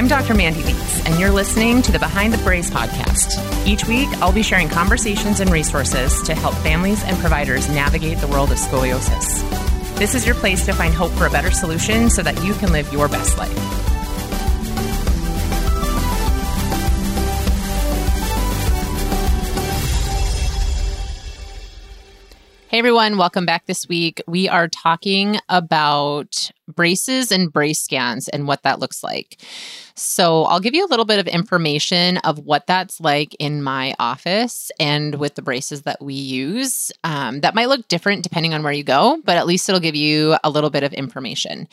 I'm Dr. Mandy Leeds, and you're listening to the Behind the Brace podcast. Each week, I'll be sharing conversations and resources to help families and providers navigate the world of scoliosis. This is your place to find hope for a better solution so that you can live your best life. Hey everyone, welcome back this week. We are talking about braces and brace scans and what that looks like. So, I'll give you a little bit of information of what that's like in my office and with the braces that we use. Um, that might look different depending on where you go, but at least it'll give you a little bit of information.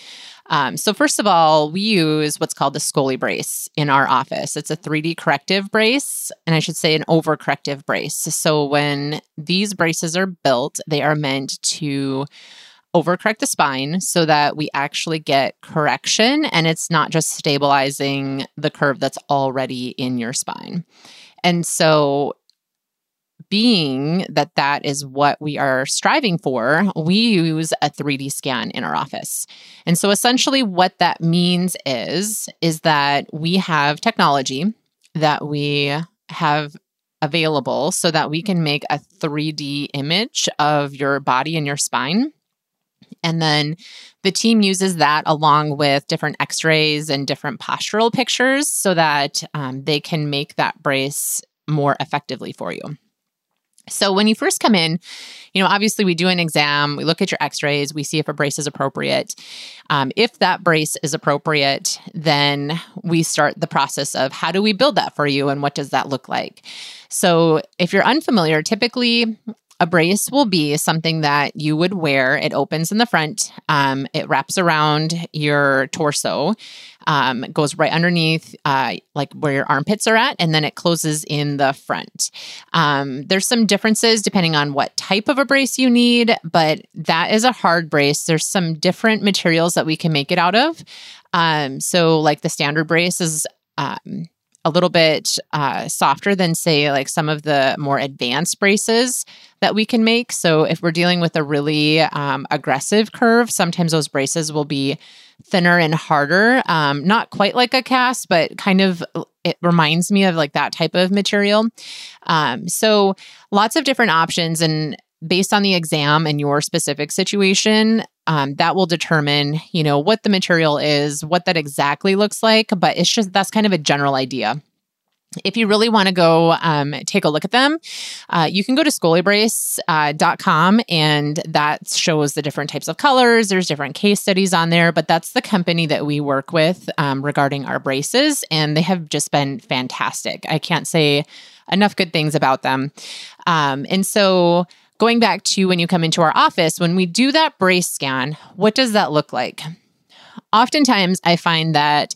Um, so, first of all, we use what's called the Scoli brace in our office. It's a 3D corrective brace, and I should say an overcorrective brace. So, when these braces are built, they are meant to overcorrect the spine so that we actually get correction and it's not just stabilizing the curve that's already in your spine. And so being that that is what we are striving for, we use a 3D scan in our office. And so essentially what that means is is that we have technology that we have available so that we can make a 3D image of your body and your spine. And then the team uses that along with different x rays and different postural pictures so that um, they can make that brace more effectively for you. So when you first come in, you know, obviously we do an exam, we look at your x-rays, we see if a brace is appropriate. Um, if that brace is appropriate, then we start the process of how do we build that for you and what does that look like? So if you're unfamiliar, typically a brace will be something that you would wear. It opens in the front, um, it wraps around your torso, um, goes right underneath, uh, like where your armpits are at, and then it closes in the front. Um, there's some differences depending on what type of a brace you need, but that is a hard brace. There's some different materials that we can make it out of. Um, so, like the standard brace is um, a little bit uh, softer than, say, like some of the more advanced braces that we can make. So, if we're dealing with a really um, aggressive curve, sometimes those braces will be thinner and harder. Um, not quite like a cast, but kind of it reminds me of like that type of material. Um, so, lots of different options. And based on the exam and your specific situation, um, that will determine, you know, what the material is, what that exactly looks like. But it's just that's kind of a general idea. If you really want to go um, take a look at them, uh, you can go to scolibrace.com uh, and that shows the different types of colors. There's different case studies on there, but that's the company that we work with um, regarding our braces, and they have just been fantastic. I can't say enough good things about them. Um, and so, going back to when you come into our office, when we do that brace scan, what does that look like? Oftentimes, I find that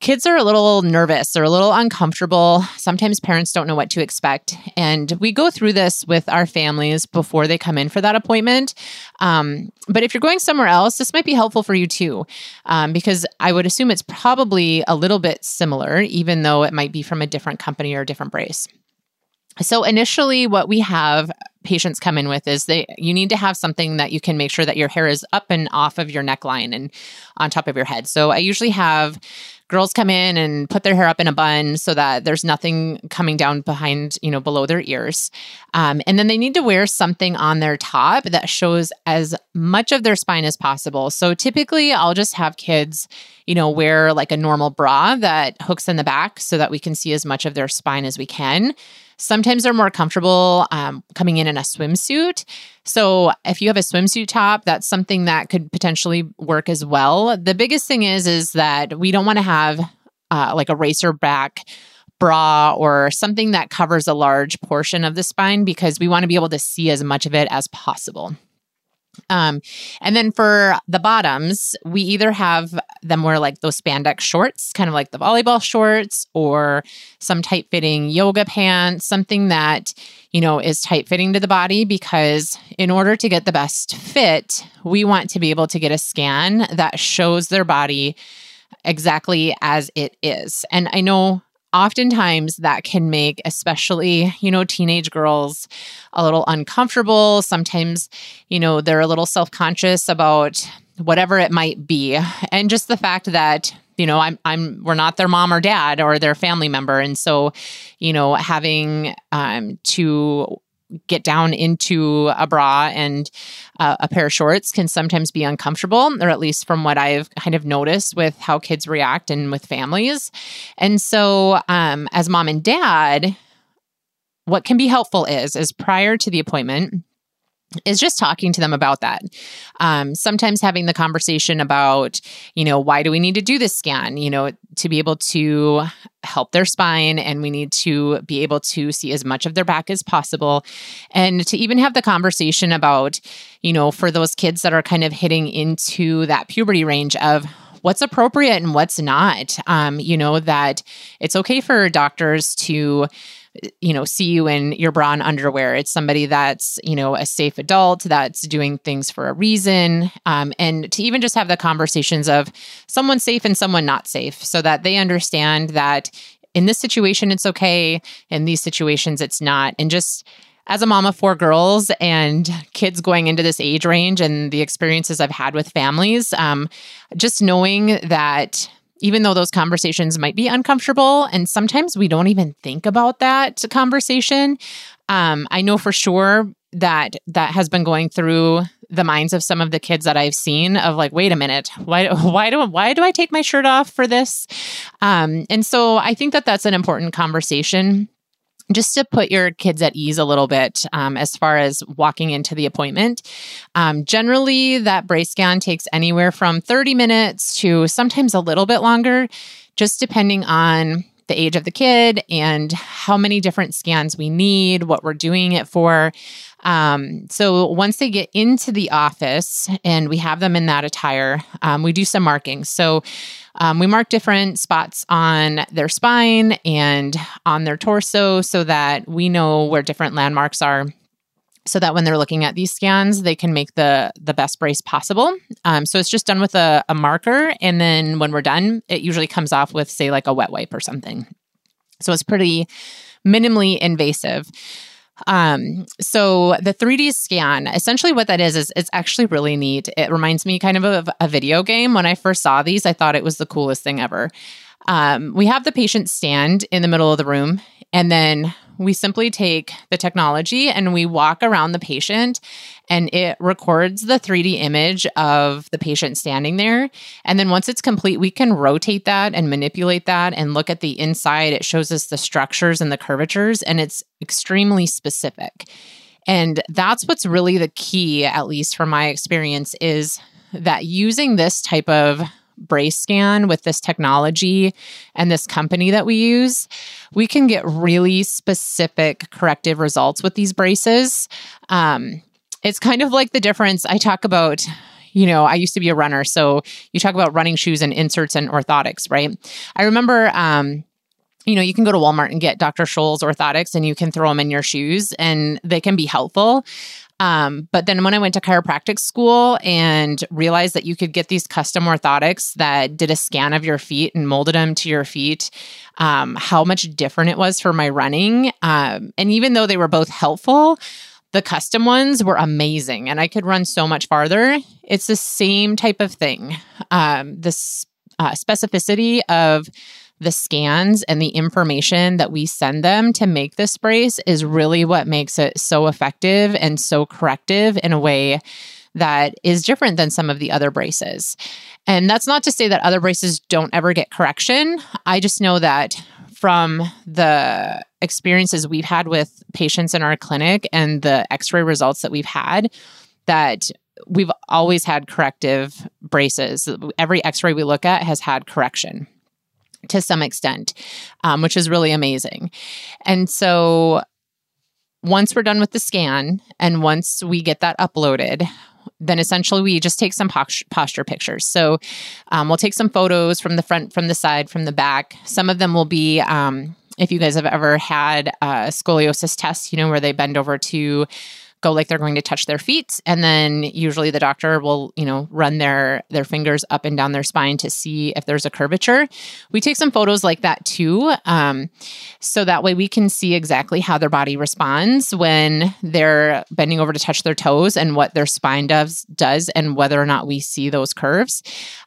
kids are a little nervous or a little uncomfortable. Sometimes parents don't know what to expect. And we go through this with our families before they come in for that appointment. Um, but if you're going somewhere else, this might be helpful for you too, um, because I would assume it's probably a little bit similar, even though it might be from a different company or a different brace. So initially what we have patients come in with is they you need to have something that you can make sure that your hair is up and off of your neckline and on top of your head. So I usually have girls come in and put their hair up in a bun so that there's nothing coming down behind, you know, below their ears. Um, and then they need to wear something on their top that shows as much of their spine as possible. So typically I'll just have kids, you know, wear like a normal bra that hooks in the back so that we can see as much of their spine as we can. Sometimes they're more comfortable um, coming in in a swimsuit. So if you have a swimsuit top, that's something that could potentially work as well. The biggest thing is is that we don't want to have uh, like a racer back bra or something that covers a large portion of the spine because we want to be able to see as much of it as possible. Um, and then for the bottoms, we either have them wear like those spandex shorts, kind of like the volleyball shorts, or some tight fitting yoga pants, something that, you know, is tight fitting to the body because in order to get the best fit, we want to be able to get a scan that shows their body exactly as it is. And I know oftentimes that can make especially you know teenage girls a little uncomfortable. Sometimes you know they're a little self-conscious about whatever it might be. And just the fact that you know i'm i'm we're not their mom or dad or their family member. And so you know having um to get down into a bra and uh, a pair of shorts can sometimes be uncomfortable, or at least from what I've kind of noticed with how kids react and with families. And so, um, as mom and dad, what can be helpful is is prior to the appointment is just talking to them about that. Um, sometimes having the conversation about, you know, why do we need to do this scan? You know, to be able to help their spine, and we need to be able to see as much of their back as possible. And to even have the conversation about, you know, for those kids that are kind of hitting into that puberty range of, what's appropriate and what's not. Um, you know, that it's okay for doctors to you know, see you in your bra and underwear. It's somebody that's, you know, a safe adult that's doing things for a reason. Um, and to even just have the conversations of someone safe and someone not safe so that they understand that in this situation, it's okay. In these situations, it's not. And just, as a mom of four girls and kids going into this age range and the experiences I've had with families, um, just knowing that even though those conversations might be uncomfortable and sometimes we don't even think about that conversation um, i know for sure that that has been going through the minds of some of the kids that I've seen of like, wait a minute, why why do why do I take my shirt off for this? Um, and so I think that that's an important conversation just to put your kids at ease a little bit um, as far as walking into the appointment. Um, generally, that brace scan takes anywhere from 30 minutes to sometimes a little bit longer, just depending on the age of the kid and how many different scans we need, what we're doing it for. Um, so once they get into the office and we have them in that attire, um, we do some markings. So um, we mark different spots on their spine and on their torso so that we know where different landmarks are so that when they're looking at these scans, they can make the the best brace possible. Um, so it's just done with a, a marker, and then when we're done, it usually comes off with say like a wet wipe or something. So it's pretty minimally invasive. Um, so the 3D scan, essentially what that is, is it's actually really neat. It reminds me kind of of a video game. When I first saw these, I thought it was the coolest thing ever. Um, we have the patient stand in the middle of the room, and then we simply take the technology and we walk around the patient and it records the 3D image of the patient standing there. And then once it's complete, we can rotate that and manipulate that and look at the inside. It shows us the structures and the curvatures, and it's extremely specific. And that's what's really the key, at least from my experience, is that using this type of brace scan with this technology and this company that we use, we can get really specific corrective results with these braces. Um, it's kind of like the difference I talk about. You know, I used to be a runner. So you talk about running shoes and inserts and orthotics, right? I remember um, you know, you can go to Walmart and get Dr. Scholl's orthotics and you can throw them in your shoes and they can be helpful. Um, but then when I went to chiropractic school and realized that you could get these custom orthotics that did a scan of your feet and molded them to your feet, um, how much different it was for my running. Um, and even though they were both helpful, the custom ones were amazing and I could run so much farther. It's the same type of thing. Um, this uh, specificity of the scans and the information that we send them to make this brace is really what makes it so effective and so corrective in a way that is different than some of the other braces. And that's not to say that other braces don't ever get correction. I just know that from the experiences we've had with patients in our clinic and the x ray results that we've had, that we've always had corrective braces. Every x ray we look at has had correction to some extent, um, which is really amazing. And so once we're done with the scan and once we get that uploaded, then essentially we just take some posture pictures. So um, we'll take some photos from the front, from the side, from the back. Some of them will be, um, if you guys have ever had a scoliosis test, you know, where they bend over to go like they're going to touch their feet and then usually the doctor will you know run their their fingers up and down their spine to see if there's a curvature. We take some photos like that too um, so that way we can see exactly how their body responds when they're bending over to touch their toes and what their spine does does and whether or not we see those curves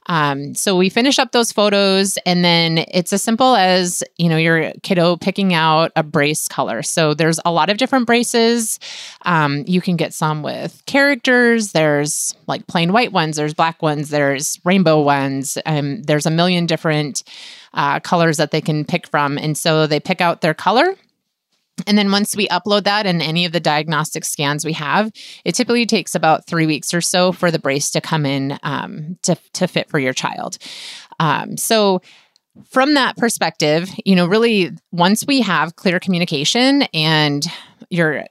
um, so we finish up those photos and then it's as simple as you know your kiddo picking out a brace color so there's a lot of different braces um, you can get some with characters. There's like plain white ones, there's black ones, there's rainbow ones. Um, there's a million different uh, colors that they can pick from. And so they pick out their color. And then once we upload that and any of the diagnostic scans we have, it typically takes about three weeks or so for the brace to come in um, to, to fit for your child. Um, so from that perspective, you know, really once we have clear communication and your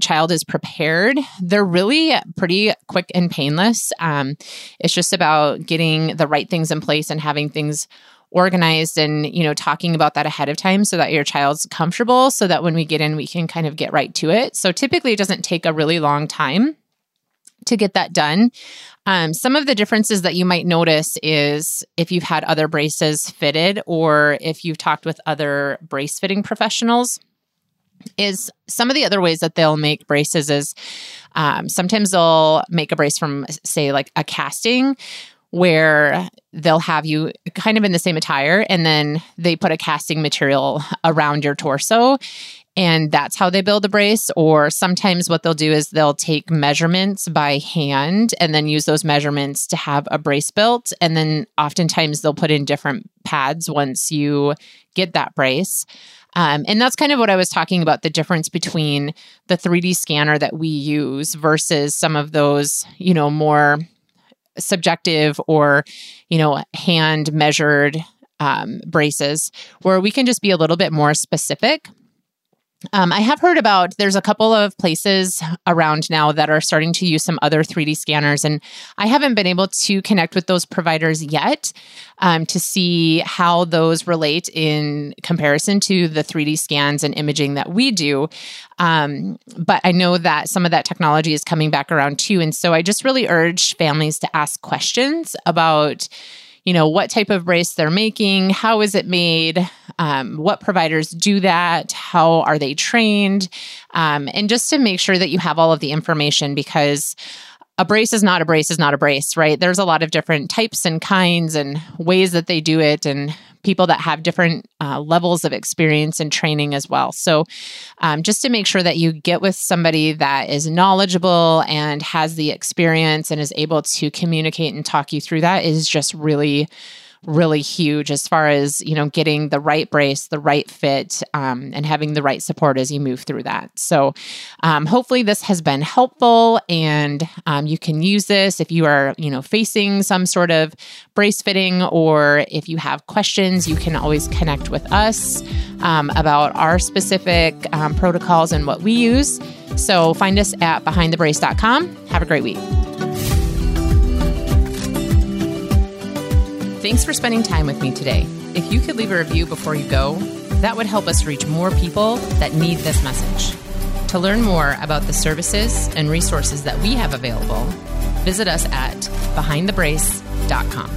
child is prepared, they're really pretty quick and painless. Um, it's just about getting the right things in place and having things organized and you know talking about that ahead of time so that your child's comfortable so that when we get in we can kind of get right to it. So typically it doesn't take a really long time to get that done. Um, some of the differences that you might notice is if you've had other braces fitted or if you've talked with other brace fitting professionals is some of the other ways that they'll make braces is um, sometimes they'll make a brace from say like a casting where they'll have you kind of in the same attire and then they put a casting material around your torso and that's how they build a brace. Or sometimes what they'll do is they'll take measurements by hand and then use those measurements to have a brace built. And then oftentimes they'll put in different pads once you get that brace. Um, and that's kind of what I was talking about the difference between the 3D scanner that we use versus some of those, you know, more subjective or, you know, hand measured um, braces where we can just be a little bit more specific um, I have heard about there's a couple of places around now that are starting to use some other 3D scanners, and I haven't been able to connect with those providers yet um, to see how those relate in comparison to the 3D scans and imaging that we do. Um, but I know that some of that technology is coming back around too, and so I just really urge families to ask questions about you know, what type of brace they're making, how is it made, um, what providers do that, how are they trained, um, and just to make sure that you have all of the information because a brace is not a brace is not a brace, right? There's a lot of different types and kinds and ways that they do it and people that have different uh, levels of experience and training as well. So, um, just to make sure that you get with somebody that is knowledgeable and has the experience and is able to communicate and talk you through that is just really really huge as far as you know getting the right brace the right fit um, and having the right support as you move through that. So um, hopefully this has been helpful and um, you can use this if you are you know facing some sort of brace fitting or if you have questions you can always connect with us um, about our specific um, protocols and what we use. So find us at behindthebrace.com have a great week Thanks for spending time with me today. If you could leave a review before you go, that would help us reach more people that need this message. To learn more about the services and resources that we have available, visit us at behindthebrace.com.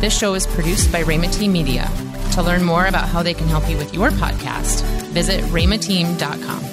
This show is produced by Rhema Team Media. To learn more about how they can help you with your podcast, visit rhemateam.com.